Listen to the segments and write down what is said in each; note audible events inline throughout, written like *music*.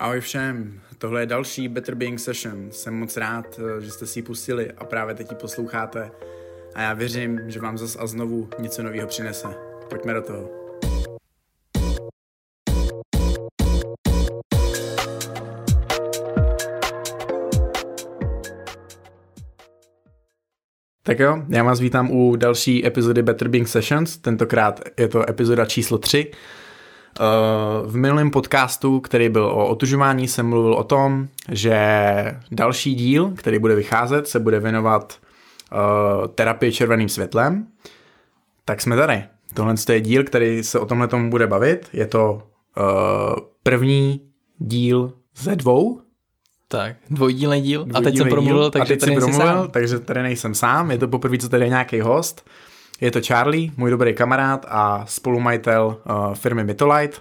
Ahoj všem, tohle je další Better Being Session. Jsem moc rád, eh, že jste si ji pustili a právě teď ji posloucháte. A já věřím, že vám zas a znovu něco nového přinese. Pojďme do toho. Tak jo, já vás vítám u další epizody Better Being Sessions. Tentokrát je to epizoda číslo 3. V minulém podcastu, který byl o otužování, jsem mluvil o tom, že další díl, který bude vycházet, se bude věnovat uh, terapii červeným světlem. Tak jsme tady. Tohle je díl, který se o tomhle tomu bude bavit. Je to uh, první díl ze dvou. Tak, dvojdílný díl. Dvojdílný a teď jsem promluvil, díl, takže a teď tady promluvil, sám. takže tady nejsem sám. Je to poprvé, co tady je nějaký host. Je to Charlie, můj dobrý kamarád a spolumajitel uh, firmy Mytolite.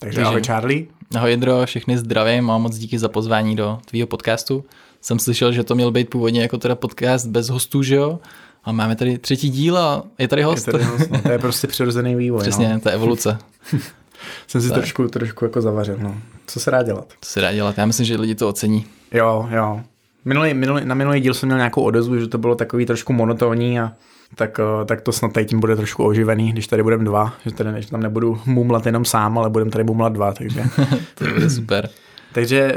Takže, ahoj Charlie. Ahoj Jindro, všechny zdravím a moc díky za pozvání do tvýho podcastu. Jsem slyšel, že to měl být původně jako teda podcast bez hostů, že jo? A máme tady třetí díl a je tady host. Je tady host no. To je prostě přirozený vývoj. Přesně, no. to je evoluce. *laughs* Jsem si tak. trošku, trošku jako zavařil. No. Co se dá dělat? Co se dá dělat? Já myslím, že lidi to ocení. Jo, jo. Minulý, minulý, na minulý díl jsem měl nějakou odezvu, že to bylo takový trošku monotónní a tak, eh, tak to snad tady tím bude trošku oživený, když tady budeme dva, že tady že tam nebudu mumlat jenom sám, ale budeme tady mumlat dva, takže... *laughs* to bude super. Takže,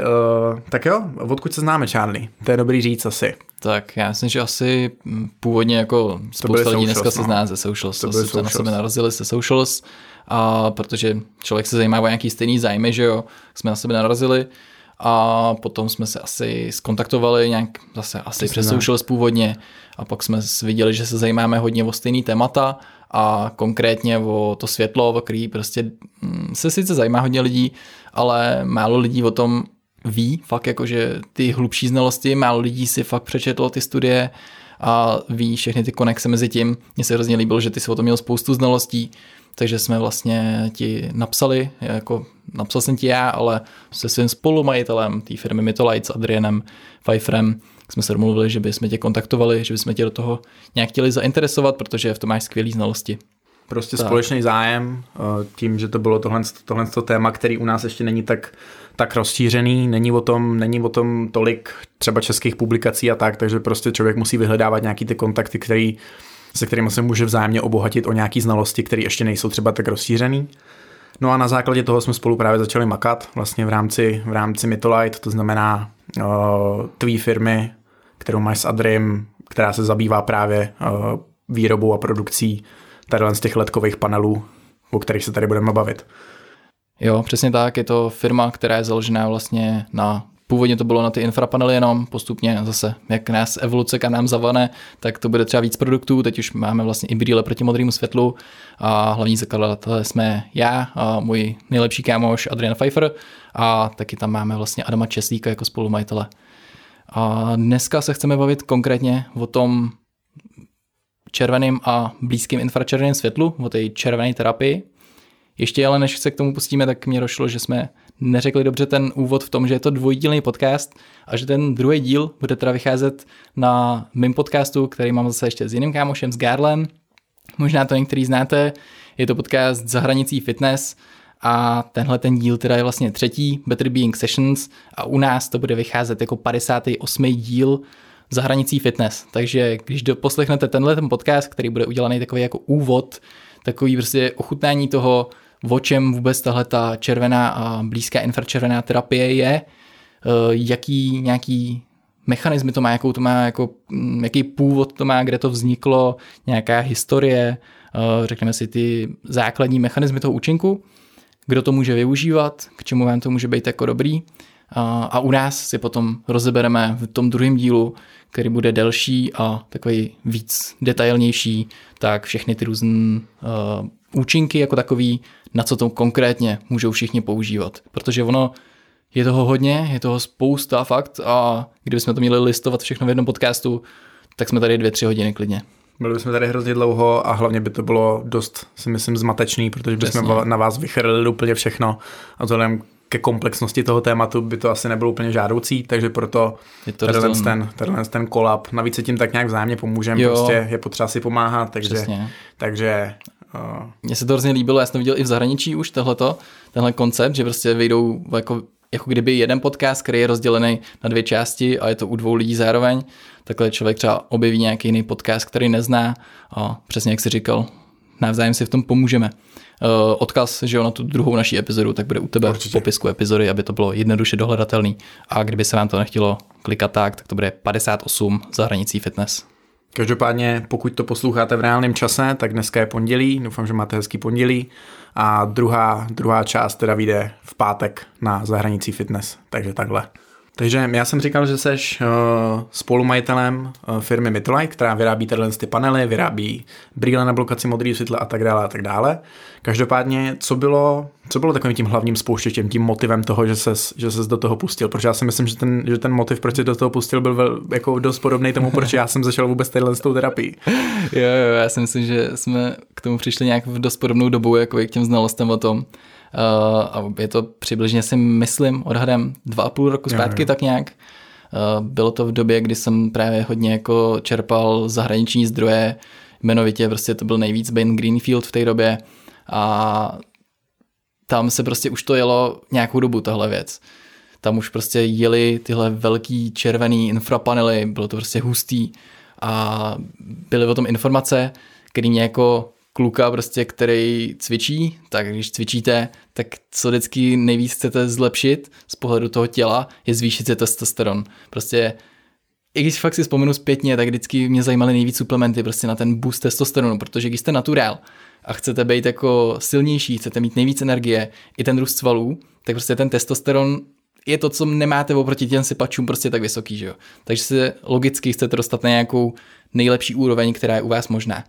uh, tak jo, odkud se známe, Charlie? To je dobrý říct asi. Tak já myslím, že asi původně jako spousta lidí dneska se no. zná ze socials. To se na sebe narazili se socials, a protože člověk se zajímá o nějaký stejný zájmy, že jo, jsme na sebe narazili a potom jsme se asi skontaktovali nějak zase asi Přesně přes původně a pak jsme viděli, že se zajímáme hodně o stejný témata a konkrétně o to světlo, o který prostě mm, se sice zajímá hodně lidí, ale málo lidí o tom ví, fakt jakože ty hlubší znalosti, málo lidí si fakt přečetlo ty studie a ví všechny ty konexe mezi tím. Mně se hrozně líbilo, že ty jsi o tom měl spoustu znalostí, takže jsme vlastně ti napsali, jako napsal jsem ti já, ale se svým spolumajitelem té firmy Mytolite s Adrianem Pfeifferem jsme se domluvili, že bychom tě kontaktovali, že bychom tě do toho nějak chtěli zainteresovat, protože v tom máš skvělé znalosti. Prostě tak. společný zájem, eh, tím, že to bylo tohle, tohle téma, který u nás ještě není tak, tak rozšířený, není o, tom, není o tom tolik třeba českých publikací a tak, takže prostě člověk musí vyhledávat nějaký ty kontakty, který, se kterými se může vzájemně obohatit o nějaké znalosti, které ještě nejsou třeba tak rozšířený. No a na základě toho jsme spolu právě začali makat vlastně v rámci, v rámci Mytolite, to znamená uh, tvý firmy, kterou máš s Adrim, která se zabývá právě uh, výrobou a produkcí tady z těch letkových panelů, o kterých se tady budeme bavit. Jo, přesně tak. Je to firma, která je založená vlastně na Původně to bylo na ty infrapanely jenom, postupně zase, jak nás evoluce kam nám zavane, tak to bude třeba víc produktů, teď už máme vlastně i brýle proti modrému světlu a hlavní zakladatelé jsme já a můj nejlepší kámoš Adrian Pfeiffer a taky tam máme vlastně Adama Česlíka jako spolumajitele. A dneska se chceme bavit konkrétně o tom červeným a blízkým infračerveném světlu, o té červené terapii. Ještě ale než se k tomu pustíme, tak mě došlo, že jsme neřekli dobře ten úvod v tom, že je to dvojdílný podcast a že ten druhý díl bude teda vycházet na mým podcastu, který mám zase ještě s jiným kámošem, s Garlem. Možná to některý znáte, je to podcast za hranicí fitness a tenhle ten díl teda je vlastně třetí Better Being Sessions a u nás to bude vycházet jako 58. díl za hranicí fitness. Takže když poslechnete tenhle ten podcast, který bude udělaný takový jako úvod, takový prostě ochutnání toho, o čem vůbec tahle ta červená a blízká infračervená terapie je, eh, jaký nějaký mechanizmy to má, jakou to má, jako, mm, jaký původ to má, kde to vzniklo, nějaká historie, eh, řekneme si ty základní mechanismy toho účinku, kdo to může využívat, k čemu vám to může být jako dobrý. A u nás si potom rozebereme v tom druhém dílu, který bude delší a takový víc detailnější, tak všechny ty různé účinky jako takový, na co to konkrétně můžou všichni používat. Protože ono je toho hodně, je toho spousta fakt a kdybychom to měli listovat všechno v jednom podcastu, tak jsme tady dvě, tři hodiny klidně. Byli bychom tady hrozně dlouho a hlavně by to bylo dost, si myslím, zmatečný, protože bychom Přesně. na vás vychrlili úplně všechno a vzhledem ke komplexnosti toho tématu by to asi nebylo úplně žádoucí, takže proto je to tenhle, ten, tenhle ten kolab, navíc se tím tak nějak vzájemně pomůžeme, prostě je potřeba si pomáhat, takže, Přesně. takže Mně se to hrozně líbilo, já jsem to viděl i v zahraničí už tohleto, tenhle koncept, že prostě vyjdou jako jako kdyby jeden podcast, který je rozdělený na dvě části a je to u dvou lidí zároveň, takhle člověk třeba objeví nějaký jiný podcast, který nezná a přesně jak si říkal, navzájem si v tom pomůžeme. Uh, odkaz, že jo, na tu druhou naší epizodu, tak bude u tebe Určitě. v popisku epizody, aby to bylo jednoduše dohledatelný. A kdyby se vám to nechtělo klikat tak, tak to bude 58 za hranicí fitness. Každopádně, pokud to posloucháte v reálném čase, tak dneska je pondělí, doufám, že máte hezký pondělí a druhá, druhá část teda vyjde v pátek na zahranicí fitness, takže takhle. Takže já jsem říkal, že jsi uh, spolumajitelem uh, firmy Mitolite, která vyrábí tyhle ty panely, vyrábí brýle na blokaci modrý světla a tak dále a tak dále. Každopádně, co bylo, co bylo takovým tím hlavním spouštěčem, tím motivem toho, že ses, že ses do toho pustil? Protože já si myslím, že ten, že ten motiv, proč jsi do toho pustil, byl vel, jako dost podobný tomu, proč já jsem začal vůbec téhle s tou terapií. jo, jo, já si myslím, že jsme k tomu přišli nějak v dost podobnou dobu, jako k těm znalostem o tom. Uh, a je to přibližně si myslím odhadem dva a půl roku zpátky jo, jo. tak nějak. Uh, bylo to v době, kdy jsem právě hodně jako čerpal zahraniční zdroje, jmenovitě prostě to byl nejvíc Ben Greenfield v té době a tam se prostě už to jelo nějakou dobu tahle věc. Tam už prostě jeli tyhle velký červený infrapanely, bylo to prostě hustý a byly o tom informace, které mě jako kluka prostě, který cvičí, tak když cvičíte, tak co vždycky nejvíc chcete zlepšit z pohledu toho těla, je zvýšit si testosteron. Prostě i když fakt si vzpomenu zpětně, tak vždycky mě zajímaly nejvíc suplementy prostě na ten boost testosteronu, protože když jste naturál a chcete být jako silnější, chcete mít nejvíc energie, i ten růst svalů, tak prostě ten testosteron je to, co nemáte oproti těm sypačům prostě tak vysoký, že jo. Takže se logicky chcete dostat na nějakou nejlepší úroveň, která je u vás možná.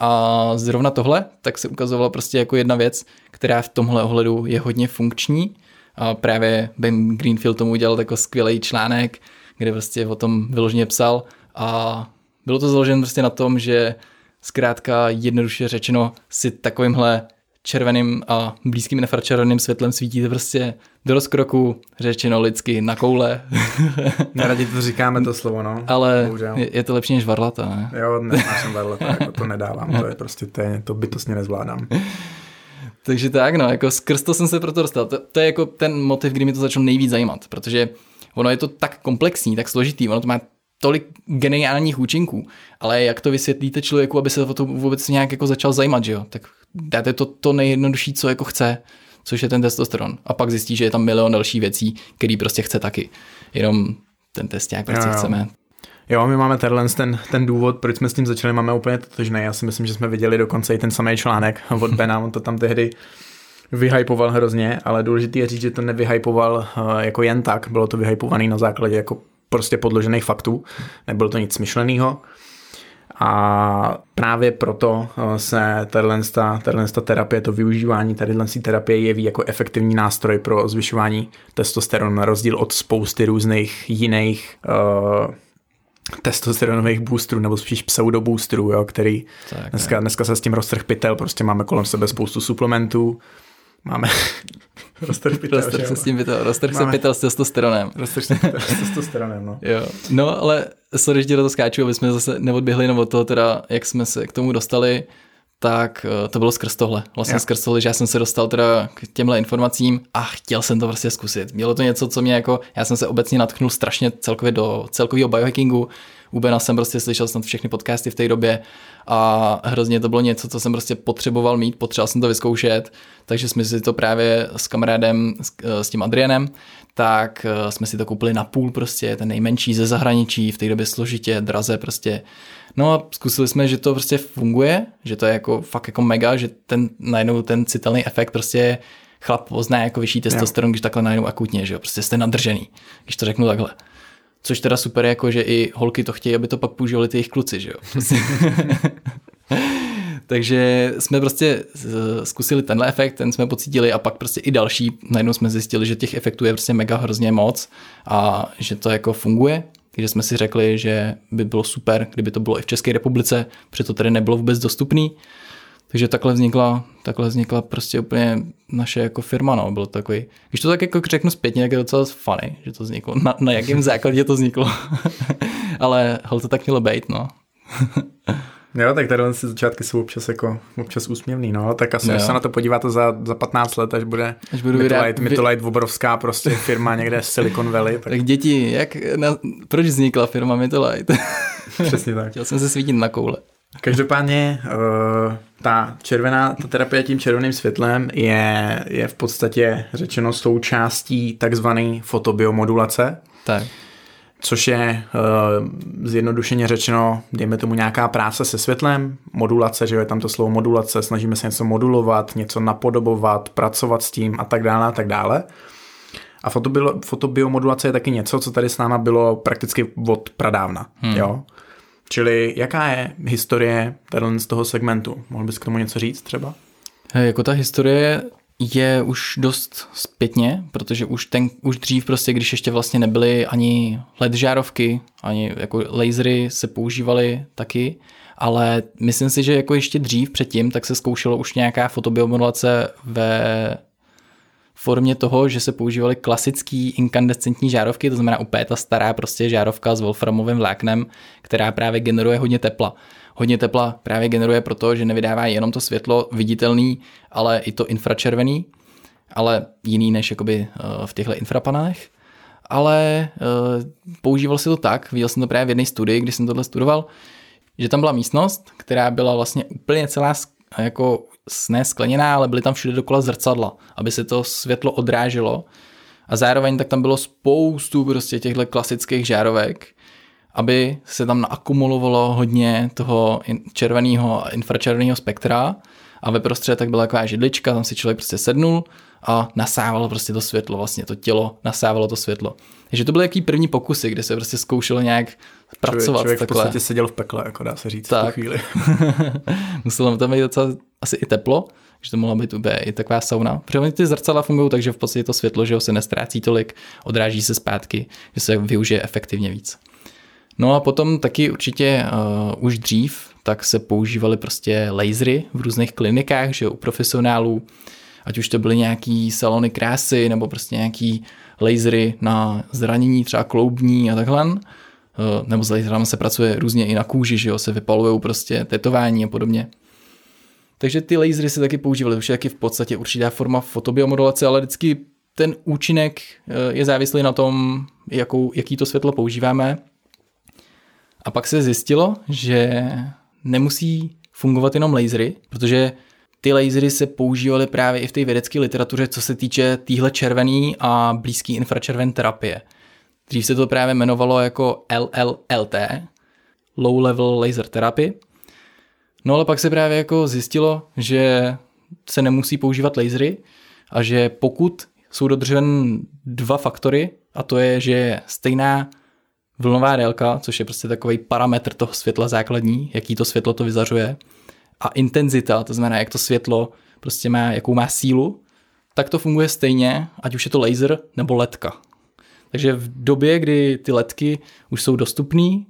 A zrovna tohle, tak se ukazovala prostě jako jedna věc, která v tomhle ohledu je hodně funkční. A právě Ben Greenfield tomu udělal takový skvělý článek, kde prostě o tom vyloženě psal a bylo to založeno prostě na tom, že zkrátka jednoduše řečeno si takovýmhle červeným a blízkým infračerveným světlem svítíte prostě do rozkroku, řečeno lidsky, na koule. *laughs* Neradi to říkáme to slovo, no. Ale je, je, to lepší než varlata, ne? Jo, jsem varlata, jako to nedávám, to je prostě, to, je, to bytostně nezvládám. *laughs* Takže tak, no, jako skrz to jsem se proto dostal. To, to je jako ten motiv, kdy mi to začalo nejvíc zajímat, protože ono je to tak komplexní, tak složitý, ono to má tolik geniálních účinků, ale jak to vysvětlíte člověku, aby se o to vůbec nějak jako začal zajímat, že jo? Tak dáte to, to nejjednodušší, co jako chce, což je ten testosteron. A pak zjistí, že je tam milion dalších věcí, který prostě chce taky. Jenom ten test nějak prostě jo, jo. chceme. Jo, my máme tenhle ten, ten důvod, proč jsme s tím začali, máme úplně totožný. Já si myslím, že jsme viděli dokonce i ten samý článek *laughs* od Bena, on to tam tehdy vyhypoval hrozně, ale důležité je říct, že to nevyhypoval uh, jako jen tak, bylo to vyhypovaný na základě jako prostě podložených faktů, nebylo to nic smyšleného. A právě proto uh, se tato terapie, to využívání tady terapie jeví jako efektivní nástroj pro zvyšování testosteronu, na rozdíl od spousty různých jiných uh, testosteronových boostrů, nebo spíš pseudoboostrů, jo, který tak, dneska, dneska se s tím roztrh pytel, prostě máme kolem sebe spoustu suplementů, Máme *laughs* roztrh pytel. Roztrh se s tím pytel, roztrh se pytel s testosteronem. Roztrh se pytel *laughs* s testosteronem, no. jo. No, ale sorry, že do toho skáču, aby jsme zase neodběhli od toho teda, jak jsme se k tomu dostali, tak eh, to bylo skrz tohle. Vlastně jo. skrz tohle, že já jsem se dostal teda k těmhle informacím a chtěl jsem to prostě zkusit. Mělo to něco, co mě jako, já jsem se obecně natknul strašně celkově do celkového biohackingu, u Bena jsem prostě slyšel snad všechny podcasty v té době a hrozně to bylo něco, co jsem prostě potřeboval mít, potřeboval jsem to vyzkoušet, takže jsme si to právě s kamarádem, s, s tím Adrianem, tak eh, jsme si to koupili na půl prostě, ten nejmenší ze zahraničí, v té době složitě, draze prostě. No a zkusili jsme, že to prostě funguje, že to je jako fakt jako mega, že ten najednou ten citelný efekt prostě chlap pozná jako vyšší testosteron, když takhle najednou akutně, že jo, prostě jste nadržený, když to řeknu takhle. Což teda super, jako že i holky to chtějí, aby to pak používali ty jejich kluci, že jo. *laughs* Takže jsme prostě zkusili tenhle efekt, ten jsme pocítili a pak prostě i další. Najednou jsme zjistili, že těch efektů je prostě mega hrozně moc a že to jako funguje. Takže jsme si řekli, že by bylo super, kdyby to bylo i v České republice, protože to tady nebylo vůbec dostupný. Takže takhle vznikla, takhle vznikla prostě úplně naše jako firma, no, bylo to takový, když to tak jako řeknu zpětně, tak je docela funny, že to vzniklo, na, na jakém *laughs* základě to vzniklo, *laughs* ale hol to tak mělo být, no. *laughs* Jo, tak tady si začátky jsou občas jako občas úsměvný, no, tak asi, no, až se na to podíváte za, za 15 let, až bude až budu Mytolite, vy... Mytolite obrovská prostě firma někde z Silicon Valley. Tak, tak děti, jak, na, proč vznikla firma Mytolite? Přesně tak. Chtěl jsem se svítit na koule. Každopádně uh, ta červená, ta terapie tím červeným světlem je, je v podstatě řečeno součástí takzvané fotobiomodulace. Tak což je uh, zjednodušeně řečeno, dejme tomu nějaká práce se světlem, modulace, že je tam to slovo modulace, snažíme se něco modulovat, něco napodobovat, pracovat s tím a tak dále a tak dále. A fotobio, fotobiomodulace je taky něco, co tady s náma bylo prakticky od pradávna. Hmm. Jo? Čili jaká je historie z toho segmentu? Mohl bys k tomu něco říct třeba? Hey, jako ta historie je už dost zpětně, protože už, ten, už dřív prostě, když ještě vlastně nebyly ani LED žárovky, ani jako lasery se používaly taky, ale myslím si, že jako ještě dřív předtím, tak se zkoušelo už nějaká fotobiomodulace ve formě toho, že se používaly klasický inkandescentní žárovky, to znamená úplně ta stará prostě žárovka s wolframovým vláknem, která právě generuje hodně tepla hodně tepla právě generuje proto, že nevydává jenom to světlo viditelný, ale i to infračervený, ale jiný než jakoby eh, v těchto infrapanelech. Ale uh, používal se to tak, viděl jsem to právě v jedné studii, kdy jsem tohle studoval, že tam byla místnost, která byla vlastně úplně celá jako ne skleněná, ale byly tam všude dokola zrcadla, aby se to světlo odráželo. A zároveň tak tam bylo spoustu prostě těchto klasických žárovek, aby se tam naakumulovalo hodně toho červeného a infračerveného spektra a ve prostředí tak byla taková židlička, tam si člověk prostě sednul a nasávalo prostě to světlo, vlastně to tělo nasávalo to světlo. Takže to byly jaký první pokusy, kde se prostě zkoušelo nějak pracovat člověk, člověk takhle. v podstatě seděl v pekle, jako dá se říct tak. v tu chvíli. *laughs* Muselo tam být docela asi i teplo, že to mohla být i taková sauna. Protože ty zrcadla fungují takže v podstatě to světlo, že ho se nestrácí tolik, odráží se zpátky, že se využije efektivně víc. No a potom taky určitě uh, už dřív tak se používaly prostě lasery v různých klinikách, že u profesionálů, ať už to byly nějaký salony krásy nebo prostě nějaký lasery na zranění třeba kloubní a takhle. Uh, nebo s laserem se pracuje různě i na kůži, že jo, se vypalují prostě tetování a podobně. Takže ty lasery se taky používaly, už je taky v podstatě určitá forma fotobiomodulace, ale vždycky ten účinek eh, je závislý na tom, jakou, jaký to světlo používáme a pak se zjistilo, že nemusí fungovat jenom lasery, protože ty lasery se používaly právě i v té vědecké literatuře, co se týče téhle červený a blízký infračerven terapie. Dřív se to právě jmenovalo jako LLLT, Low Level Laser Therapy. No ale pak se právě jako zjistilo, že se nemusí používat lasery a že pokud jsou dodržen dva faktory, a to je, že je stejná vlnová délka, což je prostě takový parametr toho světla základní, jaký to světlo to vyzařuje, a intenzita, to znamená, jak to světlo prostě má, jakou má sílu, tak to funguje stejně, ať už je to laser nebo ledka. Takže v době, kdy ty ledky už jsou dostupné,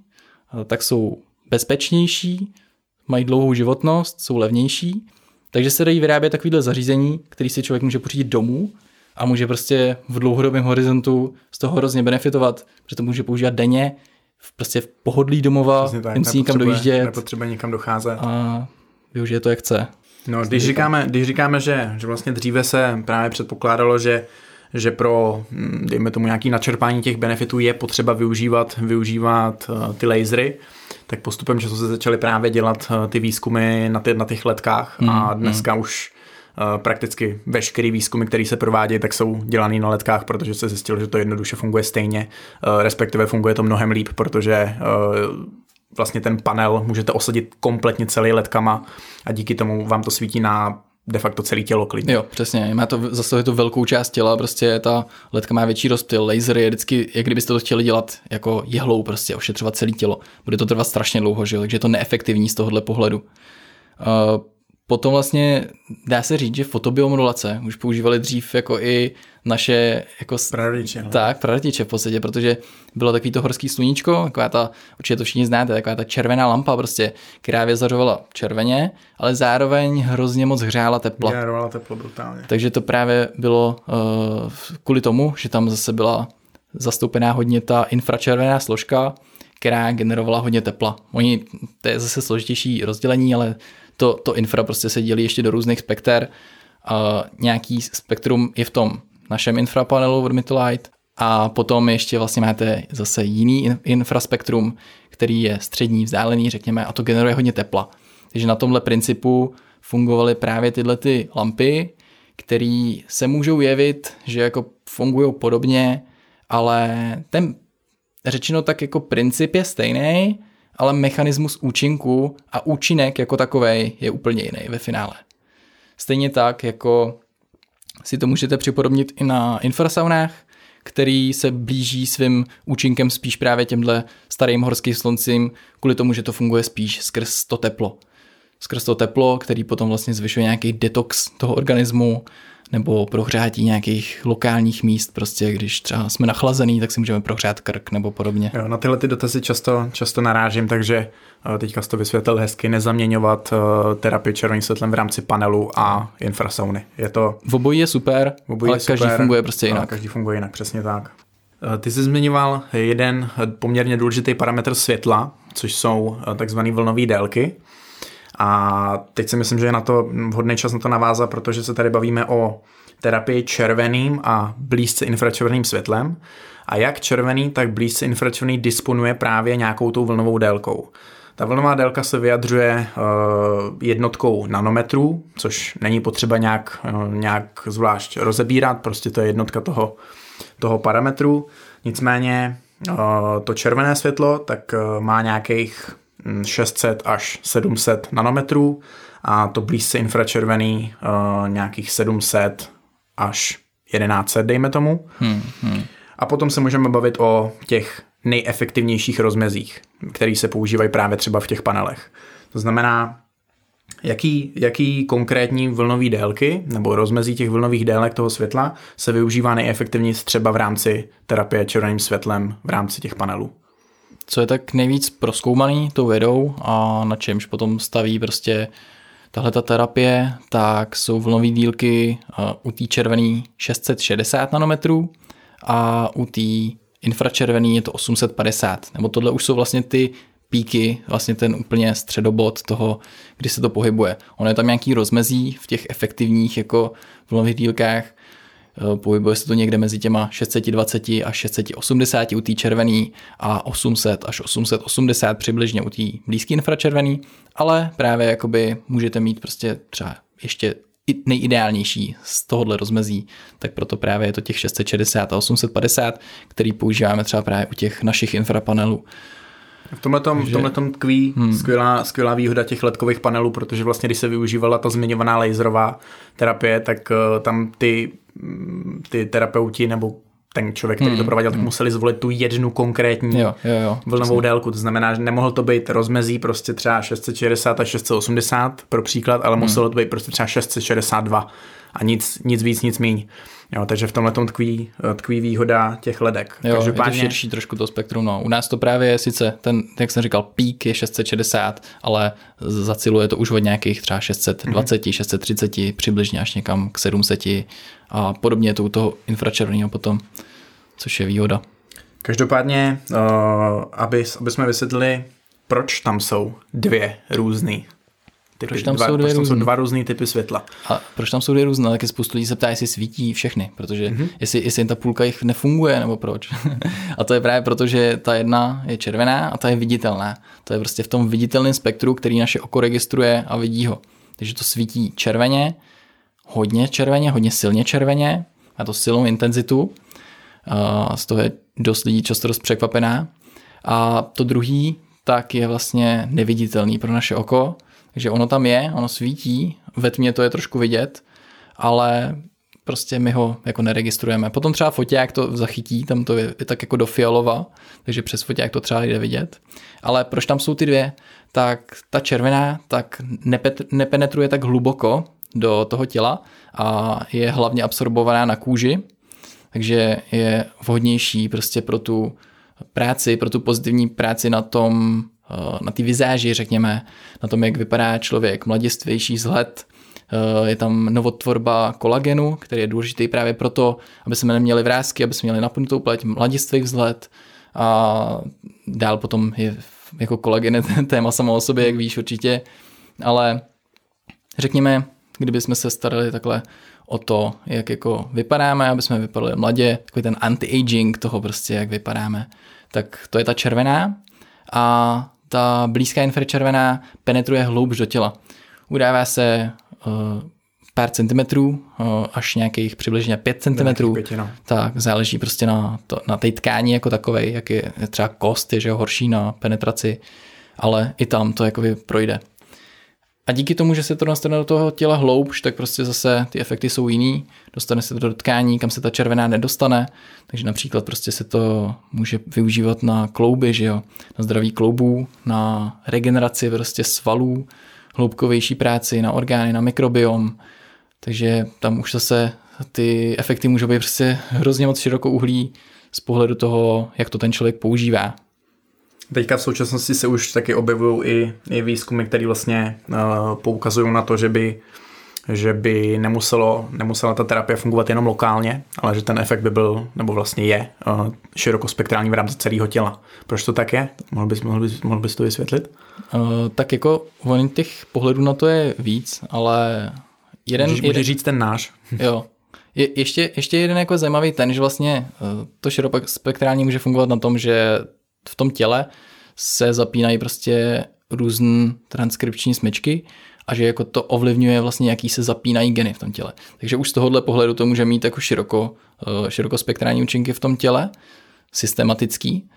tak jsou bezpečnější, mají dlouhou životnost, jsou levnější, takže se dají vyrábět takovýhle zařízení, který si člověk může pořídit domů a může prostě v dlouhodobém horizontu z toho hrozně benefitovat, protože to může používat denně, v prostě v pohodlí domova, nemusí nikam dojíždět. Nepotřebuje nikam docházet. A využije to, jak chce. No, když říkáme, když říkáme že, že vlastně dříve se právě předpokládalo, že že pro, hm, dejme tomu, nějaký načerpání těch benefitů je potřeba využívat, využívat uh, ty lasery, tak postupem času se začaly právě dělat uh, ty výzkumy na, ty, na těch letkách mm, a dneska mm. už Eh, prakticky veškerý výzkumy, které se provádějí, tak jsou dělaný na letkách, protože se zjistilo, že to jednoduše funguje stejně, eh, respektive funguje to mnohem líp, protože eh, vlastně ten panel můžete osadit kompletně celý letkama a díky tomu vám to svítí na de facto celý tělo klidně. Jo, přesně. Má to, zase to velkou část těla, prostě ta ledka má větší rozptyl, laser je vždycky, jak kdybyste to chtěli dělat jako jehlou, prostě ošetřovat celé tělo. Bude to trvat strašně dlouho, že? takže je to neefektivní z tohohle pohledu. Uh, Potom vlastně dá se říct, že fotobiomodulace už používali dřív jako i naše jako prarodiče. No. Tak, prarodiče v podstatě, protože bylo takový to horský sluníčko, taková ta, určitě to všichni znáte, taková ta červená lampa prostě, která vyzařovala červeně, ale zároveň hrozně moc hřála teplo. Generovala teplo brutálně. Takže to právě bylo uh, kvůli tomu, že tam zase byla zastoupená hodně ta infračervená složka, která generovala hodně tepla. Oni, to je zase složitější rozdělení, ale to, to infra prostě se dělí ještě do různých spekter. Uh, nějaký spektrum je v tom našem infrapanelu od Light a potom ještě vlastně máte zase jiný infraspektrum, který je střední, vzdálený, řekněme, a to generuje hodně tepla. Takže na tomhle principu fungovaly právě tyhle ty lampy, které se můžou jevit, že jako fungují podobně, ale ten řečeno tak jako princip je stejný, ale mechanismus účinku a účinek jako takový je úplně jiný ve finále. Stejně tak, jako si to můžete připodobnit i na infrasaunách, který se blíží svým účinkem spíš právě těmhle starým horským sluncím, kvůli tomu, že to funguje spíš skrz to teplo. Skrz to teplo, který potom vlastně zvyšuje nějaký detox toho organismu, nebo prohřátí nějakých lokálních míst, prostě když třeba jsme nachlazený, tak si můžeme prohřát krk nebo podobně. Jo, na tyhle ty dotazy často, často narážím, takže eh, teďka jsi to vysvětlil hezky, nezaměňovat uh, terapii červeným světlem v rámci panelu a infrasauny. Je to... V obojí je super, obojí ale je každý super, funguje prostě jinak. Každý funguje jinak, přesně tak. Eh, ty jsi zmiňoval jeden poměrně důležitý parametr světla, což jsou takzvané vlnové délky. A teď si myslím, že je na to vhodný čas na to navázat, protože se tady bavíme o terapii červeným a blízce infračerveným světlem. A jak červený, tak blízce infračervený disponuje právě nějakou tou vlnovou délkou. Ta vlnová délka se vyjadřuje uh, jednotkou nanometrů, což není potřeba nějak, uh, nějak zvlášť rozebírat, prostě to je jednotka toho, toho parametru. Nicméně uh, to červené světlo tak má nějakých 600 až 700 nanometrů a to blízce infračervený uh, nějakých 700 až 1100, dejme tomu. Hmm, hmm. A potom se můžeme bavit o těch nejefektivnějších rozmezích, které se používají právě třeba v těch panelech. To znamená, jaký, jaký konkrétní vlnový délky nebo rozmezí těch vlnových délek toho světla se využívá nejefektivněji třeba v rámci terapie červeným světlem v rámci těch panelů co je tak nejvíc proskoumaný tou vědou a na čemž potom staví prostě tahle ta terapie, tak jsou vlnové dílky u té červený 660 nanometrů a u té infračervený je to 850. Nebo tohle už jsou vlastně ty píky, vlastně ten úplně středobod toho, kdy se to pohybuje. Ono je tam nějaký rozmezí v těch efektivních jako vlnových dílkách, Eh, pohybuje se to někde mezi těma 620 až 680 u té červený a 800 až 880 přibližně u té blízké infračervený, ale právě jakoby můžete mít prostě třeba ještě nejideálnější z tohohle rozmezí, tak proto právě je to těch 660 a 850, který používáme třeba právě u těch našich infrapanelů. V tomhle tom tkví hmm. skvělá, skvělá výhoda těch ledkových panelů, protože vlastně když se využívala ta zmiňovaná laserová terapie, tak uh, tam ty ty terapeuti nebo ten člověk, který to hmm, prováděl, tak hmm. museli zvolit tu jednu konkrétní jo, jo, jo, vlnovou přesně. délku. To znamená, že nemohl to být rozmezí prostě třeba 660 a 680 pro příklad, ale hmm. muselo to být prostě třeba 662 a nic, nic víc, nic míň. Jo, takže v tomhle tom tkví, tkví výhoda těch ledek. Jo, Každopádně... je to širší trošku to spektrum. No. U nás to právě je sice, ten, jak jsem říkal, pík je 660, ale zaciluje to už od nějakých třeba 620, mm-hmm. 630, přibližně až někam k 700 a podobně je to u toho infračerveného potom, což je výhoda. Každopádně, uh, aby, aby jsme vysvětlili, proč tam jsou dvě různé typy, proč tam, dva, jsou, proč tam jsou dva různý typy světla. A proč tam jsou dvě různé? Taky spoustu lidí se ptá, jestli svítí všechny, protože mm-hmm. jestli, jestli ta půlka jich nefunguje, nebo proč. *laughs* a to je právě proto, že ta jedna je červená a ta je viditelná. To je prostě v tom viditelném spektru, který naše oko registruje a vidí ho. Takže to svítí červeně, hodně červeně, hodně silně červeně, a to silnou intenzitu. A z toho je dost lidí často dost překvapená. A to druhý, tak je vlastně neviditelný pro naše oko, takže ono tam je, ono svítí, ve tmě to je trošku vidět, ale prostě my ho jako neregistrujeme. Potom třeba foťák to zachytí, tam to je, tak jako do fialova, takže přes foťák to třeba jde vidět. Ale proč tam jsou ty dvě? Tak ta červená tak nepet, nepenetruje tak hluboko do toho těla a je hlavně absorbovaná na kůži, takže je vhodnější prostě pro tu práci, pro tu pozitivní práci na tom na ty vizáži, řekněme, na tom, jak vypadá člověk, mladistvější vzhled, eh, je tam novotvorba kolagenu, který je důležitý právě proto, aby jsme neměli vrázky, aby jsme měli napnutou pleť, mladistvý vzhled, a dál potom je jako kolegyne *laughs* téma samo o sobě, jak víš určitě, ale řekněme, kdybychom se starali takhle o to, jak jako vypadáme, aby jsme vypadali mladě, takový ten anti-aging toho prostě, jak vypadáme, tak to je ta červená. A ta blízká infračervená penetruje hloubš do těla. Udává se uh, pár centimetrů, uh, až nějakých přibližně 5 centimetrů. No. Tak záleží prostě na, to, na té tkání jako takové, jak je třeba kost, je že horší na penetraci, ale i tam to jakoby projde. A díky tomu, že se to dostane do toho těla hloubš, tak prostě zase ty efekty jsou jiný. Dostane se to do tkání, kam se ta červená nedostane. Takže například prostě se to může využívat na klouby, že jo? na zdraví kloubů, na regeneraci prostě svalů, hloubkovější práci, na orgány, na mikrobiom. Takže tam už zase ty efekty můžou být prostě hrozně moc širokouhlí z pohledu toho, jak to ten člověk používá. Teďka v současnosti se už taky objevují i, i výzkumy, které vlastně uh, poukazují na to, že by že by nemuselo, nemusela ta terapie fungovat jenom lokálně, ale že ten efekt by byl, nebo vlastně je, uh, širokospektrální v rámci celého těla. Proč to tak je? Mohl bys, mohl bys, mohl bys to vysvětlit? Uh, tak jako on těch pohledů na to je víc, ale jeden... Můžeš, jeden, říct ten náš. *laughs* Jo. Je, ještě, ještě jeden jako zajímavý ten, že vlastně to širokospektrální může fungovat na tom, že v tom těle se zapínají prostě různé transkripční smyčky a že jako to ovlivňuje vlastně, jaký se zapínají geny v tom těle. Takže už z tohohle pohledu to může mít jako široko, eh, širokospektrální účinky v tom těle, systematický.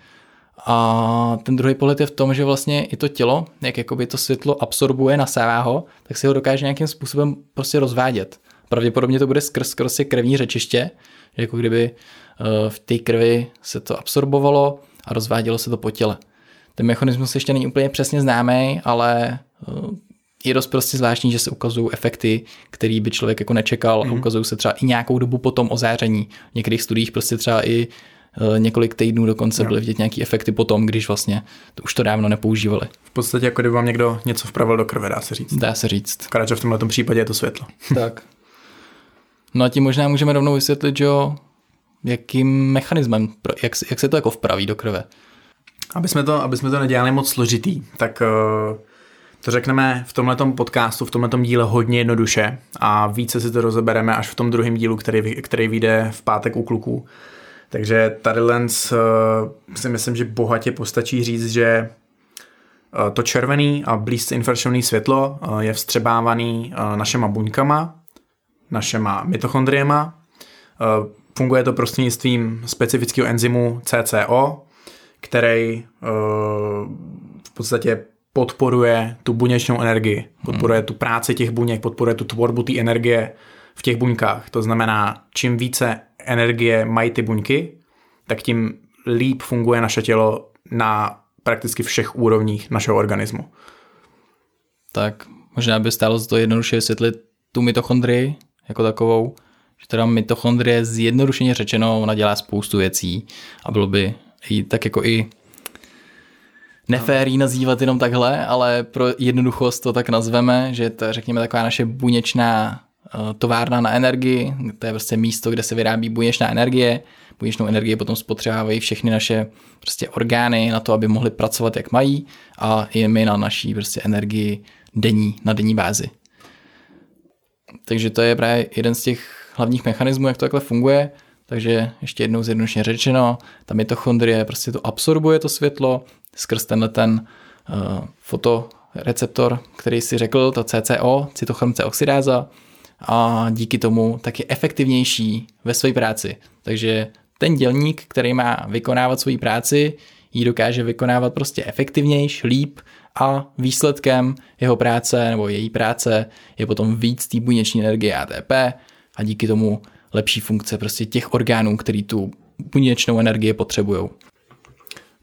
A ten druhý pohled je v tom, že vlastně i to tělo, jak jakoby to světlo absorbuje, nasává ho, tak si ho dokáže nějakým způsobem prostě rozvádět. Pravděpodobně to bude skrz prostě krevní řečiště, jako kdyby eh, v té krvi se to absorbovalo a rozvádělo se to po těle. Ten mechanismus ještě není úplně přesně známý, ale eh, je dost prostě zvláštní, že se ukazují efekty, který by člověk jako nečekal mm. a mhm. ukazují se třeba i nějakou dobu potom ozáření. V některých studiích prostě třeba i eh, několik týdnů dokonce byly vidět nějaký efekty potom, když vlastně to už to dávno nepoužívali. V podstatě jako kdyby vám někdo něco vpravil do krve, dá se říct. Dá se říct. Akorát, že v tomhle případě je to světlo. tak. *laughs* No a tím možná můžeme rovnou vysvětlit, že jo, jakým mechanismem, jak, jak se to jako vpraví do krve. Aby jsme to, aby jsme to nedělali moc složitý, tak uh, to řekneme v tomto podcastu, v tomto díle hodně jednoduše a více si to rozebereme až v tom druhém dílu, který, který vyjde v pátek u kluků. Takže tady Lens uh, si myslím, že bohatě postačí říct, že uh, to červený a blízce infračervený světlo je vstřebávaný našema buňkama, našema mitochondriema, Funguje to prostřednictvím specifického enzymu CCO, který uh, v podstatě podporuje tu buněčnou energii, podporuje hmm. tu práci těch buněk, podporuje tu tvorbu té energie v těch buňkách. To znamená, čím více energie mají ty buňky, tak tím líp funguje naše tělo na prakticky všech úrovních našeho organismu. Tak možná by stálo to jednoduše vysvětlit tu mitochondrii jako takovou, že teda mitochondrie zjednodušeně řečeno, ona dělá spoustu věcí a bylo by jí tak jako i neférí nazývat jenom takhle, ale pro jednoduchost to tak nazveme, že to je řekněme taková naše buněčná eh, továrna na energii, to je prostě místo, kde se vyrábí buněčná energie. Buněčnou energii potom spotřebávají všechny naše prostě orgány na to, aby mohly pracovat jak mají a i my na naší prostě energii denní, na denní bázi. Takže to je právě jeden z těch hlavních mechanismů, jak to takhle funguje. Takže ještě jednou zjednodušeně řečeno, ta mitochondrie prostě to absorbuje to světlo skrz tenhle ten uh, fotoreceptor, který si řekl, to CCO, cytochromce oxidáza, a díky tomu tak je efektivnější ve své práci. Takže ten dělník, který má vykonávat svoji práci, ji dokáže vykonávat prostě efektivnější, líp a výsledkem jeho práce nebo její práce je potom víc té buněční energie ATP a díky tomu lepší funkce prostě těch orgánů, který tu buněčnou energii potřebují.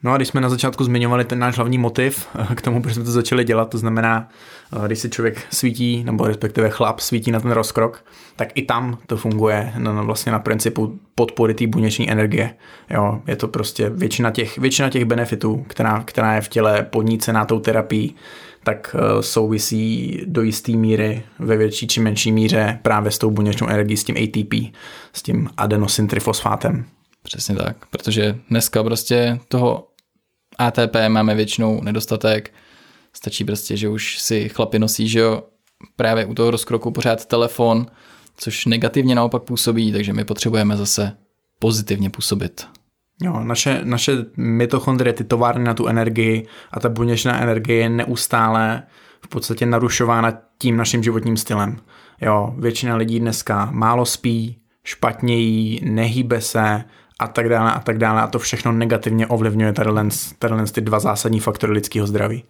No a když jsme na začátku zmiňovali ten náš hlavní motiv k tomu, proč jsme to začali dělat, to znamená, eh, když si člověk svítí, nebo respektive chlap svítí na ten rozkrok, tak i tam to funguje na, na vlastně na principu podpory té buněční energie. Jo, je to prostě většina těch, většina těch benefitů, která, která je v těle podnícená tou terapií, tak eh, souvisí do jisté míry ve větší či menší míře právě s tou buněčnou energií, s tím ATP, s tím adenosyn trifosfátem. Přesně tak, protože dneska prostě toho ATP máme většinou nedostatek, stačí prostě, že už si chlapi nosí, že jo, právě u toho rozkroku pořád telefon, což negativně naopak působí, takže my potřebujeme zase pozitivně působit. Jo, naše, naše mitochondrie, ty továrny na tu energii a ta buněčná energie je neustále v podstatě narušována tím naším životním stylem. Jo, většina lidí dneska málo spí, špatně jí, nehýbe se a tak dále a tak dále a to všechno negativně ovlivňuje tady, ty dva zásadní faktory lidského zdraví.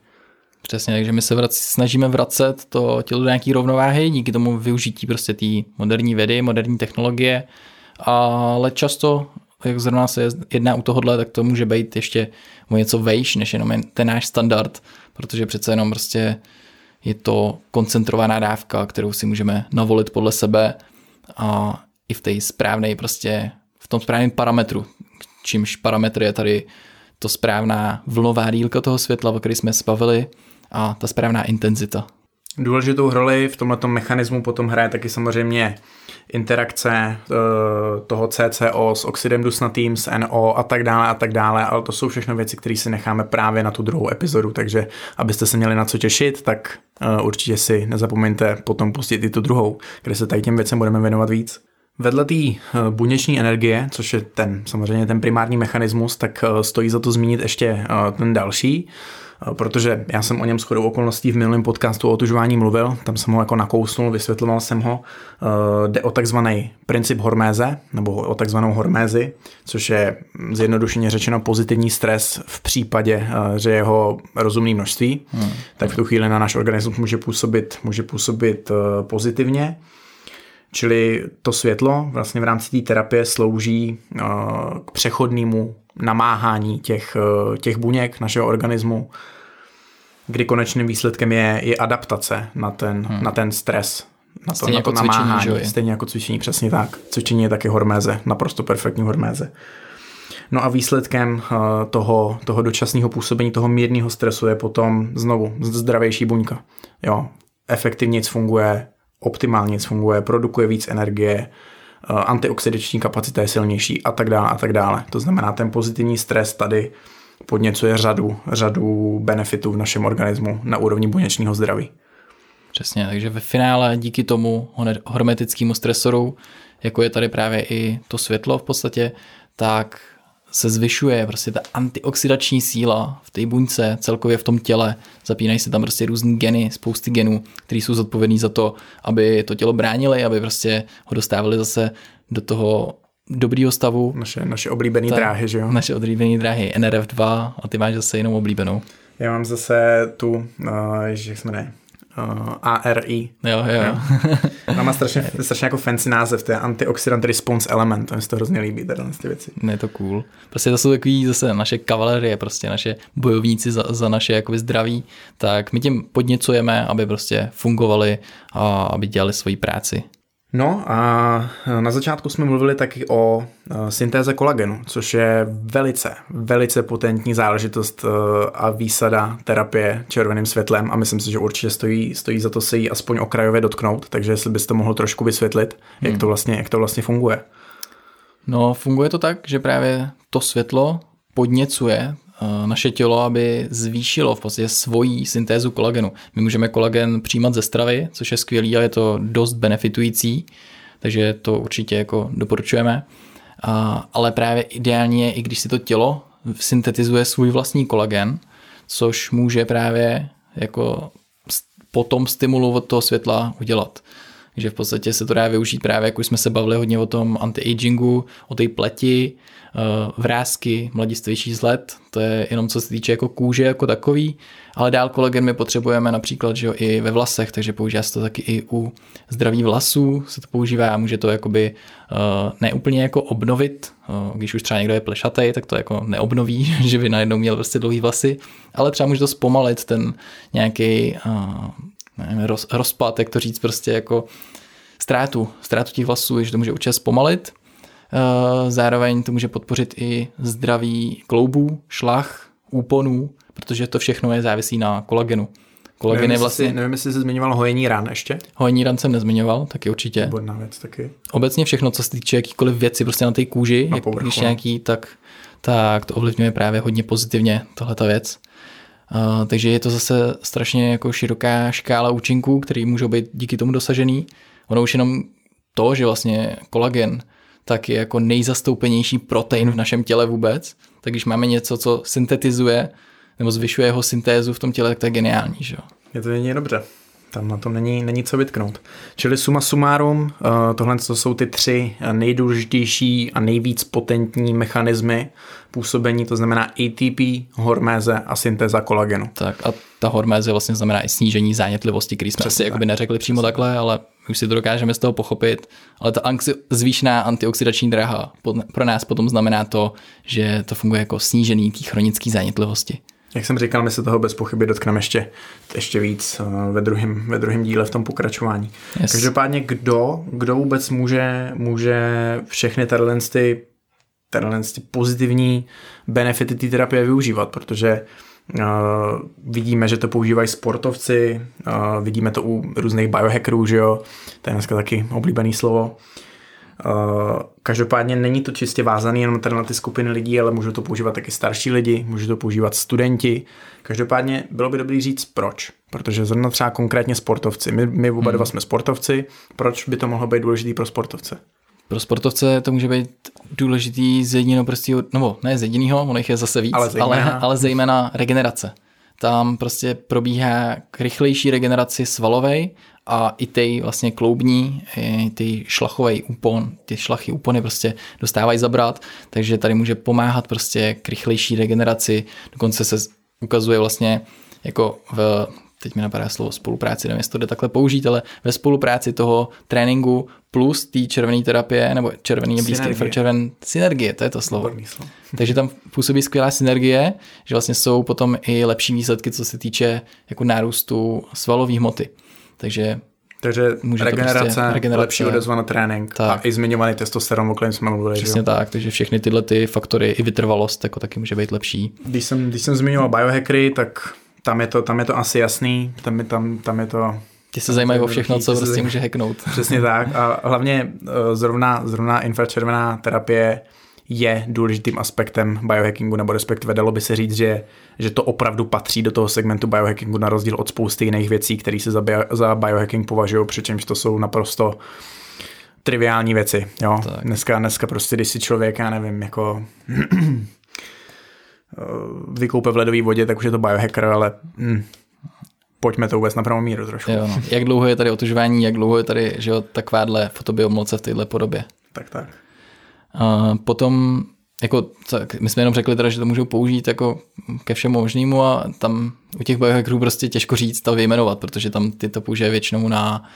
Přesně, takže my se vrac, snažíme vracet to tělo do nějaké rovnováhy díky tomu využití prostě té moderní vědy, moderní technologie, ale často, jak zrovna se jedná u tohohle, tak to může být ještě o něco vejš, než jenom ten náš standard, protože přece jenom prostě je to koncentrovaná dávka, kterou si můžeme navolit podle sebe a i v té správné prostě, v tom správném parametru, čímž parametr je tady to správná vlnová dílka toho světla, o které jsme se bavili, a ta správná intenzita. Důležitou roli v tomto mechanismu potom hraje taky samozřejmě interakce eh, toho CCO s oxidem dusnatým, s NO a tak dále a tak dále, ale to jsou všechno věci, které si necháme právě na tu druhou epizodu, takže abyste se měli na co těšit, tak eh, určitě si nezapomeňte potom pustit i tu druhou, kde se tady těm věcem budeme věnovat víc. Vedle té eh, buněční energie, což je ten samozřejmě ten primární mechanismus, tak stojí za to zmínit ještě ten další, protože já jsem o něm shodou okolností v minulém podcastu o otužování mluvil, tam jsem ho jako nakousnul, vysvětloval jsem ho. Eh, jde o takzvaný princip horméze, nebo o takzvanou hormézi, což je zjednodušeně řečeno pozitivní stres v případě, eh, že jeho rozumné množství, hmm. tak v tu chvíli na náš organismus může působit, může působit pozitivně. Čili to světlo vlastně v rámci té terapie slouží k přechodnému namáhání těch, eh, těch buněk našeho organismu, kdy konečným výsledkem je, je adaptace na ten, hmm. na ten stres, na to, stejně na to jako namáhání. Cvičení, stejně jako cvičení, přesně tak. Cvičení je taky horméze, naprosto perfektní horméze. No a výsledkem uh, toho, toho dočasného působení, toho mírného stresu je potom znovu zdravější buňka. Jo, efektivně funguje, optimálně funguje, produkuje víc energie, Eh, antioxidační kapacita je silnější a tak dále a tak dále. To znamená, ten pozitivní stres tady podněcuje řadu, řadu benefitů v našem organismu na úrovni buněčního zdraví. Přesně, takže ve finále díky tomu hermetickému stresoru, jako je tady právě i to světlo v podstatě, tak se zvyšuje prostě ta antioxidační síla v té buňce, celkově v tom těle. Zapínají se tam prostě různý geny, spousty genů, které jsou zodpovědní za to, aby to tělo bránili, aby prostě ho dostávali zase do toho dobrýho stavu. Naše, naše oblíbené dráhy, že jo? Naše oblíbené dráhy NRF2 a ty máš zase jinou oblíbenou. Já mám zase tu, uh, jak se jmenuje, uh, ARI. Jo, jo. jo. *laughs* no, má strašně, strašně jako fancy název, to je Antioxidant Response Element, to mi se to hrozně líbí, tady ty věci. Ne, je to cool. Prostě to jsou takový zase naše kavalerie, prostě naše bojovníci za, za naše jakoby zdraví, tak my tím podněcujeme, aby prostě fungovali a aby dělali svoji práci. No a na začátku jsme mluvili taky o e, syntéze kolagenu, což je velice, velice potentní záležitost e, a výsada terapie červeným světlem a myslím si, že určitě stojí, stojí za to se jí aspoň okrajově dotknout, takže jestli byste mohl trošku vysvětlit, hmm. jak, to vlastně, jak to vlastně funguje. No, funguje to tak, že právě to světlo podněcuje Eh, naše tělo, aby zvýšilo v podstatě svoji syntézu kolagenu. My můžeme kolagen přijímat ze stravy, což je skvělý a je to dost benefitující, takže to určitě jako doporučujeme. Ale právě ideálně je, i když si to tělo syntetizuje svůj vlastní kolagen, což může právě jako potom stimulu od toho světla udělat. Takže v podstatě se to dá využít právě, jak už jsme se bavili hodně o tom anti-agingu, o té pleti, Eh, vrázky, mladistvější zlet, to je jenom co se týče jako kůže jako takový, ale dál kolagen my potřebujeme například že jo, i ve vlasech, takže používá se to taky i u zdraví vlasů, se to používá a může to jakoby uh, neúplně jako obnovit, uh, když už třeba někdo je plešatý, tak to jako neobnoví, *laughs* že by najednou měl prostě dlouhý vlasy, ale třeba může to zpomalit ten nějaký nevím, roz, rozpad, jak to říct, prostě jako ztrátu, ztrátu těch vlasů, že to může určitě zpomalit, Eh, zároveň to může podpořit i zdraví kloubů, šlach, úponů, protože to všechno je závisí na kolagenu. Kolagen nevím, je jestli vlastně... si, nevím, jestli jsi zmiňoval hojení ran ještě. Hojení ran jsem nezmiňoval, taky určitě. Výborná věc taky. Obecně všechno, co se týče jakýkoliv věci prostě na té kůži, Na jak, povrchu, když no. nějaký, tak, tak to ovlivňuje právě hodně pozitivně tahle ta věc. Uh, takže je to zase strašně jako široká škála účinků, které můžou být díky tomu dosažený. Ono už jenom to, že vlastně kolagen tak je jako nejzastoupenější protein v našem těle vůbec, tak když máme něco, co syntetizuje nebo zvyšuje jeho syntézu v tom těle, tak to je geniální, že jo? Je to jedině dobře. Tam na tom není, není co vytknout. Čili suma sumárum, uh, tohle to jsou ty tři eh, nejdůležitější a nejvíc potentní mechanismy působení, to znamená ATP, horméze a syntéza kolagenu. Tak a ta horméze vlastně znamená i snížení zánětlivosti, který jsme Přesně asi jakoby neřekli přímo takhle, ale už si to dokážeme z toho pochopit. Ale ta anxi- zvýšená antioxidační dráha pod- pro nás potom znamená to, že to funguje jako snížený té chronické zánětlivosti. Jak jsem říkal, my se toho bez pochyby dotkneme ještě, ještě víc uh, ve druhém ve druhém díle v tom pokračování. Yes. Každopádně kdo, kdo vůbec může, může všechny tadyhle ty, ty pozitivní benefity té terapie využívat, protože uh, vidíme, že to používají sportovci, uh, vidíme to u různých biohackerů, že jo, to je dneska taky oblíbený slovo. Uh, každopádně není to čistě vázaný jenom tady na ty skupiny lidí, ale můžou to používat taky starší lidi, můžou to používat studenti. Každopádně bylo by dobrý říct proč, protože zrovna třeba konkrétně sportovci. My, my oba dva jsme sportovci, proč by to mohlo být důležitý pro sportovce? Pro sportovce to může být důležitý z jediného prostého, nebo ne z jediného, ono jich je zase víc, Ale zejména- ale, ale zejména regenerace. Tam prostě probíhá k rychlejší regeneraci svalovej a i ty vlastně kloubní, ty šlachový úpon, ty šlachy úpony prostě dostávají zabrat, takže tady může pomáhat prostě k rychlejší regeneraci, dokonce se ukazuje vlastně jako v teď mi napadá slovo spolupráci, nevím, jestli to jde takhle použít, ale ve spolupráci toho tréninku plus té červené terapie, nebo červený je blízký infračerven, synergie, to je to slovo. Slovo. *laughs* Takže tam působí skvělá synergie, že vlastně jsou potom i lepší výsledky, co se týče jako nárůstu svalové hmoty. Takže Takže Může to regenerace, prostě- regenerace. lepší odezva na trénink Tak. a i zmiňovaný testosteron, o kterém jsme mluvili. že přesně jo? tak, takže všechny tyhle ty faktory, i vytrvalost, jako taky může být lepší. Když jsem, když jsem zmiňoval biohackery, tak tam je to, tam je to asi jasný, tam je, tam, tam je to Ti se zajímají o všechno, co prostě může hacknout. Přesně tak a hlavně eh, zrovna, zrovna infračervená terapie je důležitým aspektem biohackingu, nebo respektive dalo by se říct, že, že to opravdu patří do toho segmentu biohackingu na rozdíl od spousty jiných věcí, které se za, bio, za biohacking považují, přičemž to jsou naprosto triviální věci. Jo? Tak. Dneska, dneska prostě, když si člověk, já nevím, jako *clears throat* vykoupe v ledové vodě, tak už je to biohacker, ale hm, pojďme to vůbec na pravou míru trošku. Jo, no. Jak dlouho je tady otužování, jak dlouho je tady že jo, takováhle fotobiomloce v této podobě. Tak, tak. A potom, jako, tak my jsme jenom řekli teda, že to můžou použít jako ke všemu možnému a tam u těch biohackerů prostě těžko říct to vyjmenovat, protože tam ty to použije většinou na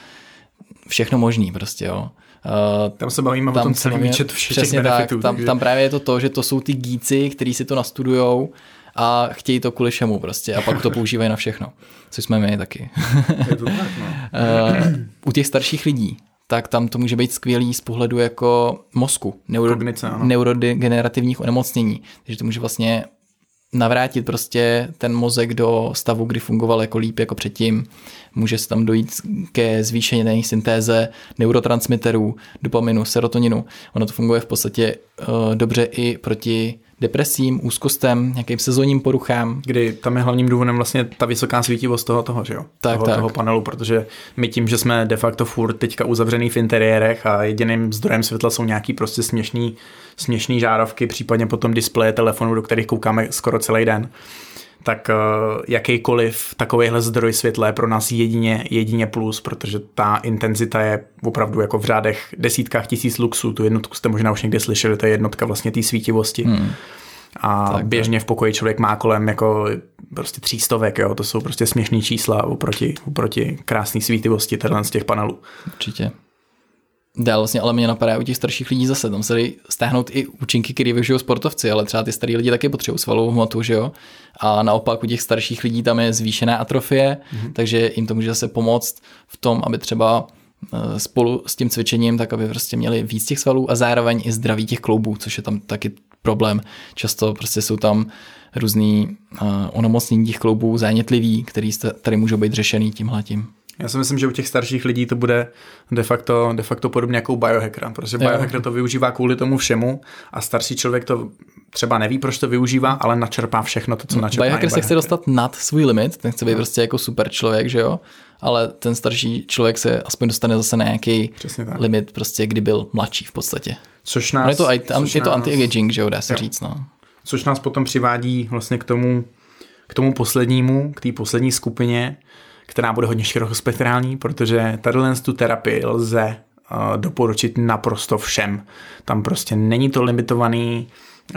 všechno možný prostě, jo. Uh, Tam se bavíme o tom celý výčet všech Přesně benefitů. tak, tam, takže- tam právě je to to, že to jsou ty gíci, kteří si to nastudujou a chtějí to kvůli všemu prostě a pak to používají na všechno, což jsme my taky. Je to tak, no. *laughs* Uh, u těch starších lidí, tak tam to může být skvělý z pohledu jako mozku, neuro, Kognice, ano. neurodegenerativních onemocnění. Takže to může vlastně navrátit prostě ten mozek do stavu, kdy fungoval jako líp jako předtím. Může se tam dojít ke zvýšené syntéze neurotransmiterů, dopaminu, serotoninu. Ono to funguje v podstatě uh, dobře i proti depresím, úzkostem, nějakým sezónním poruchám. Kdy tam je hlavním důvodem vlastně ta vysoká svítivost toho, toho, že jo? Tak, toho, tak. toho panelu, protože my tím, že jsme de facto furt teďka uzavřený v interiérech a jediným zdrojem světla jsou nějaký prostě směšný, směšný žárovky, případně potom displeje telefonu, do kterých koukáme skoro celý den, tak uh, jakýkoliv takovýhle zdroj světla je pro nás jedině, jedině plus, protože ta intenzita je opravdu jako v řádech desítkách tisíc luxů. Tu jednotku jste možná už někde slyšeli, to je jednotka vlastně té svítivosti. Hmm. A Tak, běžně v pokoji člověk má kolem jako prostě třístovek, jo, to jsou prostě směšný čísla oproti, oproti krásné svítivosti tenhle z těch panelů. Určitě. Dál vlastně, ale mě napadá u těch starších lidí zase, tam se dají stáhnout i účinky, které využijou sportovci, ale třeba ty starý lidi taky potřebují svalovou hmotu, že jo? A naopak u těch starších lidí tam je zvýšená atrofie, mm-hmm. takže jim to může zase pomoct v tom, aby třeba spolu s tím cvičením, tak aby prostě měli víc těch svalů a zároveň i zdraví těch kloubů, což je tam taky problém. Často prostě jsou tam různý uh, onemocnění těch kloubů, zánětlivý, který tady můžou být řešený tímhletím. Já si myslím, že u těch starších lidí to bude de facto, de facto podobně jako u biohackera, protože jo. biohacker to využívá kvůli tomu všemu a starší člověk to třeba neví, proč to využívá, ale načerpá všechno to, co načerpá. Biohacker se chce dostat nad svůj limit, ten chce být no. prostě jako super člověk, že jo? Ale ten starší člověk se aspoň dostane zase na nějaký limit, prostě kdy byl mladší v podstatě. Což nás, no je to, je to anti-aging, že jo, dá se jo. říct, no. Což nás potom přivádí vlastně k tomu, k tomu poslednímu, k té poslední skupině, která bude hodně širokospektrální, protože tady tu terapii lze uh, doporučit naprosto všem. Tam prostě není to limitovaný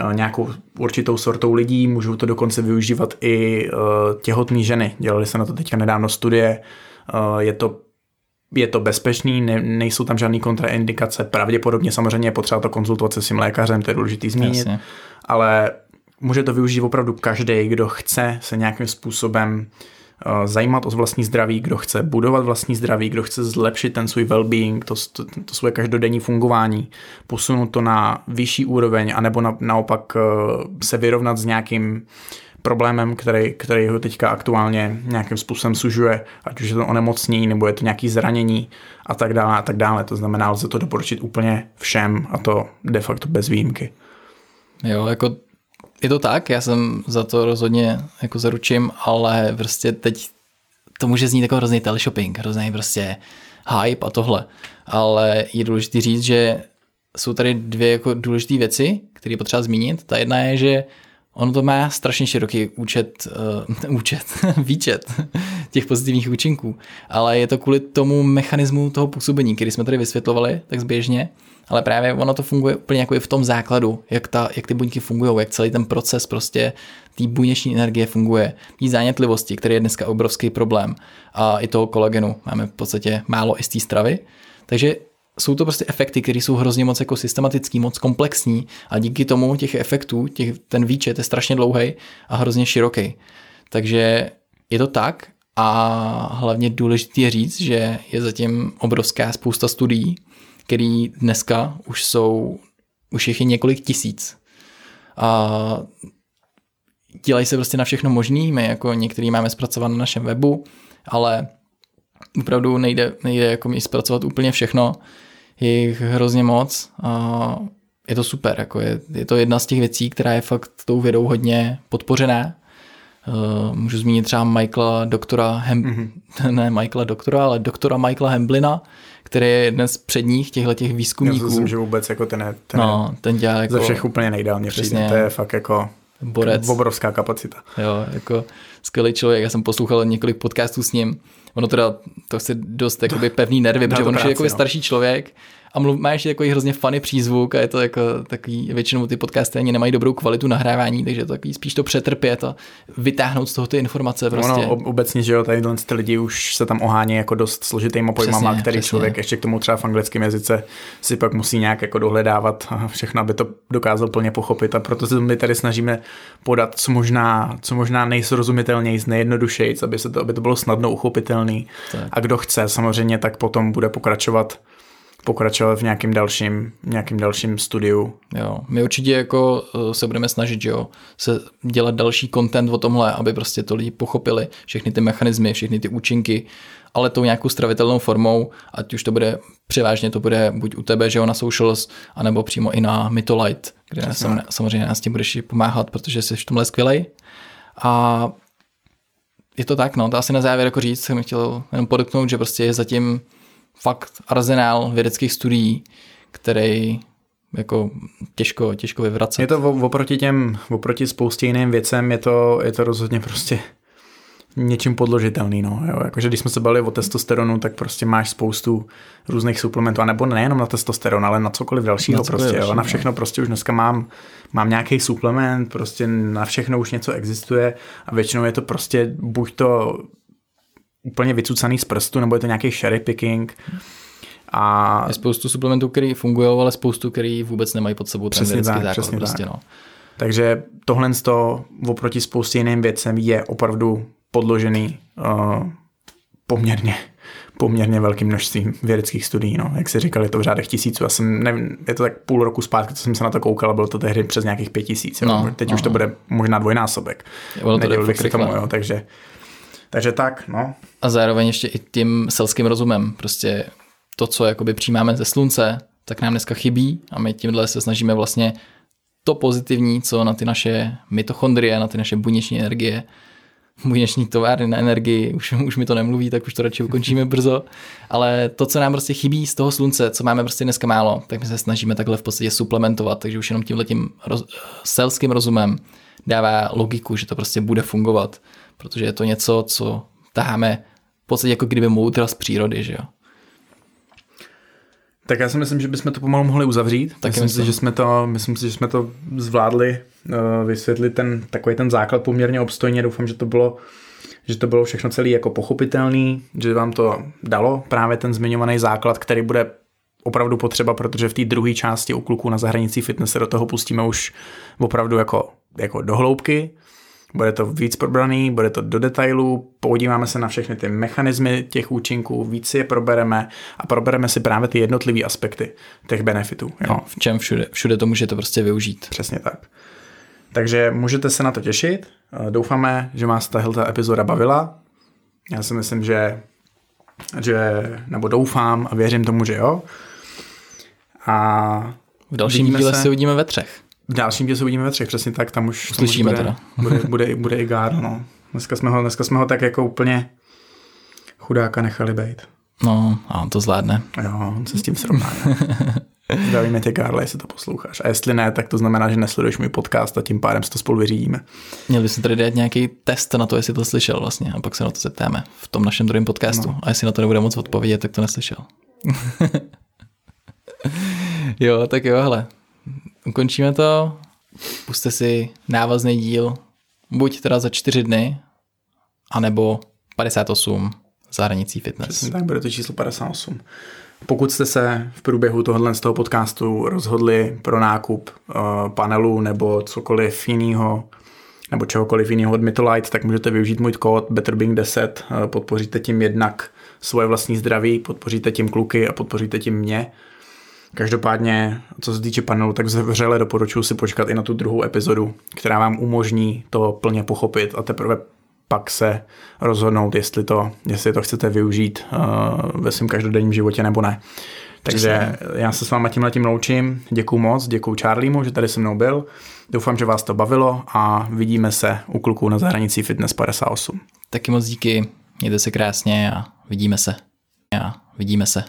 uh, nějakou určitou sortou lidí, můžou to dokonce využívat i uh, těhotné ženy. Dělali se na to teďka nedávno studie, je to je to bezpečný, ne, nejsou tam žádné kontraindikace, pravděpodobně samozřejmě je potřeba to konzultovat se svým lékařem, to je důležitý zmínit, Jasně. ale může to využít opravdu každý, kdo chce se nějakým způsobem Eh, zajímat o vlastní zdraví, kdo chce budovat vlastní zdraví, kdo chce zlepšit ten svůj well-being, to, to, to svoje každodenní fungování, posunout to na vyšší úroveň, anebo na, naopak eh, se vyrovnat s nějakým problémem, který, který ho teďka aktuálně nějakým způsobem sužuje, ať už je to onemocnění, nebo je to nějaké zranění a tak dále a tak dále. To znamená, lze to doporučit úplně všem a to de facto bez výjimky. Jo, jako je to tak, já jsem za to rozhodně jako zaručím, ale prostě teď to může znít jako hrozný teleshopping, hrozný prostě hype a tohle. Ale je důležité říct, že jsou tady dvě jako důležité věci, které potřeba zmínit. Ta jedna je, že ono to má strašně široký účet, uh, *laughs* účet, *laughs* výčet těch pozitivních účinků, ale je to kvůli tomu mechanismu toho působení, který jsme tady vysvětlovali tak zběžně, ale právě ono to funguje úplně jako i v tom základu, jak, ta, jak ty buňky fungují, jak celý ten proces prostě té buněční energie funguje, té zánětlivosti, který je dneska obrovský problém a i toho kolagenu máme v podstatě málo i z té stravy, takže jsou to prostě efekty, které jsou hrozně moc jako systematický, moc komplexní a díky tomu těch efektů, těch, ten výčet je strašně dlouhý a hrozně široký. Takže je to tak a hlavně důležité je říct, že je zatím obrovská spousta studií, který dneska už jsou, už jich je několik tisíc. A dělají se prostě na všechno možný, my jako některý máme zpracovat na našem webu, ale opravdu nejde, nejde jako mi zpracovat úplně všechno, je jich hrozně moc a je to super, jako je, je to jedna z těch věcí, která je fakt tou vědou hodně podpořená. Uh, můžu zmínit třeba Michaela doktora Hem, mm-hmm. *laughs* ne Michaela doktora, ale doktora Michaela Hemblina, který je jeden z předních těchto těch výzkumníků. Já myslím, že vůbec jako ten, ten, no, ten dělá jako, ze všech úplně nejdálně přijde. To je fakt jako borec. obrovská kapacita. Jo, jako skvělý člověk. Já jsem poslouchal několik podcastů s ním. Ono teda to chce dost jakoby pevný nervy, protože on je jako no. starší člověk a mluv, má ještě takový hrozně funny přízvuk a je to jako takový, většinou ty podcasty ani nemají dobrou kvalitu nahrávání, takže to takový spíš to přetrpět a vytáhnout z toho ty informace prostě. No, no obecně, že jo, tady ty lidi už se tam ohání jako dost složitýma pojmama, přesně, který přesně. člověk ještě k tomu třeba v anglickém jazyce si pak musí nějak jako dohledávat a všechno, aby to dokázal plně pochopit a proto se my tady snažíme podat co možná, co možná nejsrozumitelněji, nejjednodušeji, aby, se to, aby to bylo snadno uchopitelný tak. a kdo chce samozřejmě, tak potom bude pokračovat pokračovat v nějakým dalším, nějakým dalším studiu. Jo, my určitě jako eh, se budeme snažit, že jo, se dělat další content o tomhle, aby prostě to lidi pochopili, všechny ty mechanismy, všechny ty účinky, ale tou nějakou stravitelnou formou, ať už to bude převážně to bude buď u tebe, že jo, na socials, anebo přímo i na Mytolite, kde jsem, samozřejmě nás tím budeš pomáhat, protože jsi v tomhle skvělej. A je to tak, no, to asi na závěr jako říct, jsem chtěl jenom podotknout, že prostě je zatím fakt arzenál vědeckých studií, který jako těžko, těžko vyvracet. Je to oproti těm, oproti spoustě jiným věcem, je to, je to rozhodně prostě něčím podložitelný, no, jo. Jakože když jsme se bavili o testosteronu, tak prostě máš spoustu různých suplementů, a nebo nejenom na testosteron, ale na cokoliv dalšího na cokoliv prostě, další, jo. Na všechno no. prostě už dneska mám, mám nějaký suplement, prostě na všechno už něco existuje a většinou je to prostě buď to úplně vycucaný z prstu, nebo je to nějaký cherry picking. A... Je spoustu suplementů, které fungují, ale spoustu, které vůbec nemají pod sebou přesně ten tak, základ. Přesně prostě, tak. No. Takže tohle z toho oproti spoustě jiným věcem je opravdu podložený uh, poměrně, poměrně velkým množstvím vědeckých studií. No. Jak si říkali, je to v řádech tisíců. Já jsem, nevím, je to tak půl roku zpátky, co jsem se na to koukal, a bylo to tehdy přes nějakých pět tisíc. No, Teď no. už to bude možná dvojnásobek. Bylo bych se tomu, jo, takže, takže tak, no. A zároveň ještě i tím selským rozumem. Prostě to, co jakoby přijímáme ze slunce, tak nám dneska chybí a my tímhle se snažíme vlastně to pozitivní, co na ty naše mitochondrie, na ty naše buněční energie, buněční továrny na energii, už, už mi to nemluví, tak už to radši ukončíme brzo, ale to, co nám prostě chybí z toho slunce, co máme prostě dneska málo, tak my se snažíme takhle v podstatě suplementovat, takže už jenom tímhle tím roz, selským rozumem dává logiku, že to prostě bude fungovat, protože je to něco, co taháme v podstatě jako kdyby moudra z přírody, že jo. Tak já si myslím, že bychom to pomalu mohli uzavřít. Tak myslím, si, že jsme to, myslím si, že jsme to zvládli uh, vysvětlit ten, takový ten základ poměrně obstojně. Doufám, že to bylo že to bylo všechno celý jako pochopitelný, že vám to dalo právě ten zmiňovaný základ, který bude opravdu potřeba, protože v té druhé části u kluků na zahraničí fitness se do toho pustíme už opravdu jako, jako do hloubky bude to víc probraný, bude to do detailů, podíváme se na všechny ty mechanismy těch účinků, víc si je probereme a probereme si právě ty jednotlivé aspekty těch benefitů. Jo. No, v čem všude, všude to můžete prostě využít. Přesně tak. Takže můžete se na to těšit. Doufáme, že vás tahle epizoda bavila. Já si myslím, že, že nebo doufám a věřím tomu, že jo. A v dalším díle se... se uvidíme ve třech. V dalším díle se uvidíme ve třech, přesně tak, tam už Slyšíme bude, teda. *laughs* bude, bude, bude i Gáro, no. Dneska jsme, ho, dneska jsme ho tak jako úplně chudáka nechali být. No, a on to zvládne. Jo, on se s tím srovná. *laughs* Zdravíme tě, Karle, jestli to posloucháš. A jestli ne, tak to znamená, že nesleduješ můj podcast a tím pádem si to spolu vyřídíme. Měli bychom tady dát nějaký test na to, jestli to slyšel vlastně a pak se na to zeptáme v tom našem druhém podcastu. No. A jestli na to nebude moc odpovědět, tak to neslyšel. *laughs* jo, tak jo, hele. Ukončíme to, puste si návazný díl, buď teda za čtyři dny, anebo 58 za hranicí fitness. Přesně tak, bude to číslo 58. Pokud jste se v průběhu tohohle z toho podcastu rozhodli pro nákup uh, panelu nebo cokoliv jiného, nebo čehokoliv jiného od Mytolite, tak můžete využít můj kód BetterBing10, uh, podpoříte tím jednak svoje vlastní zdraví, podpoříte tím kluky a podpoříte tím mě. Každopádně, co se týče panelu, tak vřele doporučuji si počkat i na tu druhou epizodu, která vám umožní to plně pochopit a teprve pak se rozhodnout, jestli to, jestli to chcete využít uh, ve svém každodenním životě nebo ne. Takže Přesně. já se s váma tímhle tím loučím. Děkuju moc, děkuju Charliemu, že tady se mnou byl. Doufám, že vás to bavilo a vidíme se u kluků na zahraničí Fitness 58. Taky moc díky, mějte se krásně a vidíme se. A vidíme se.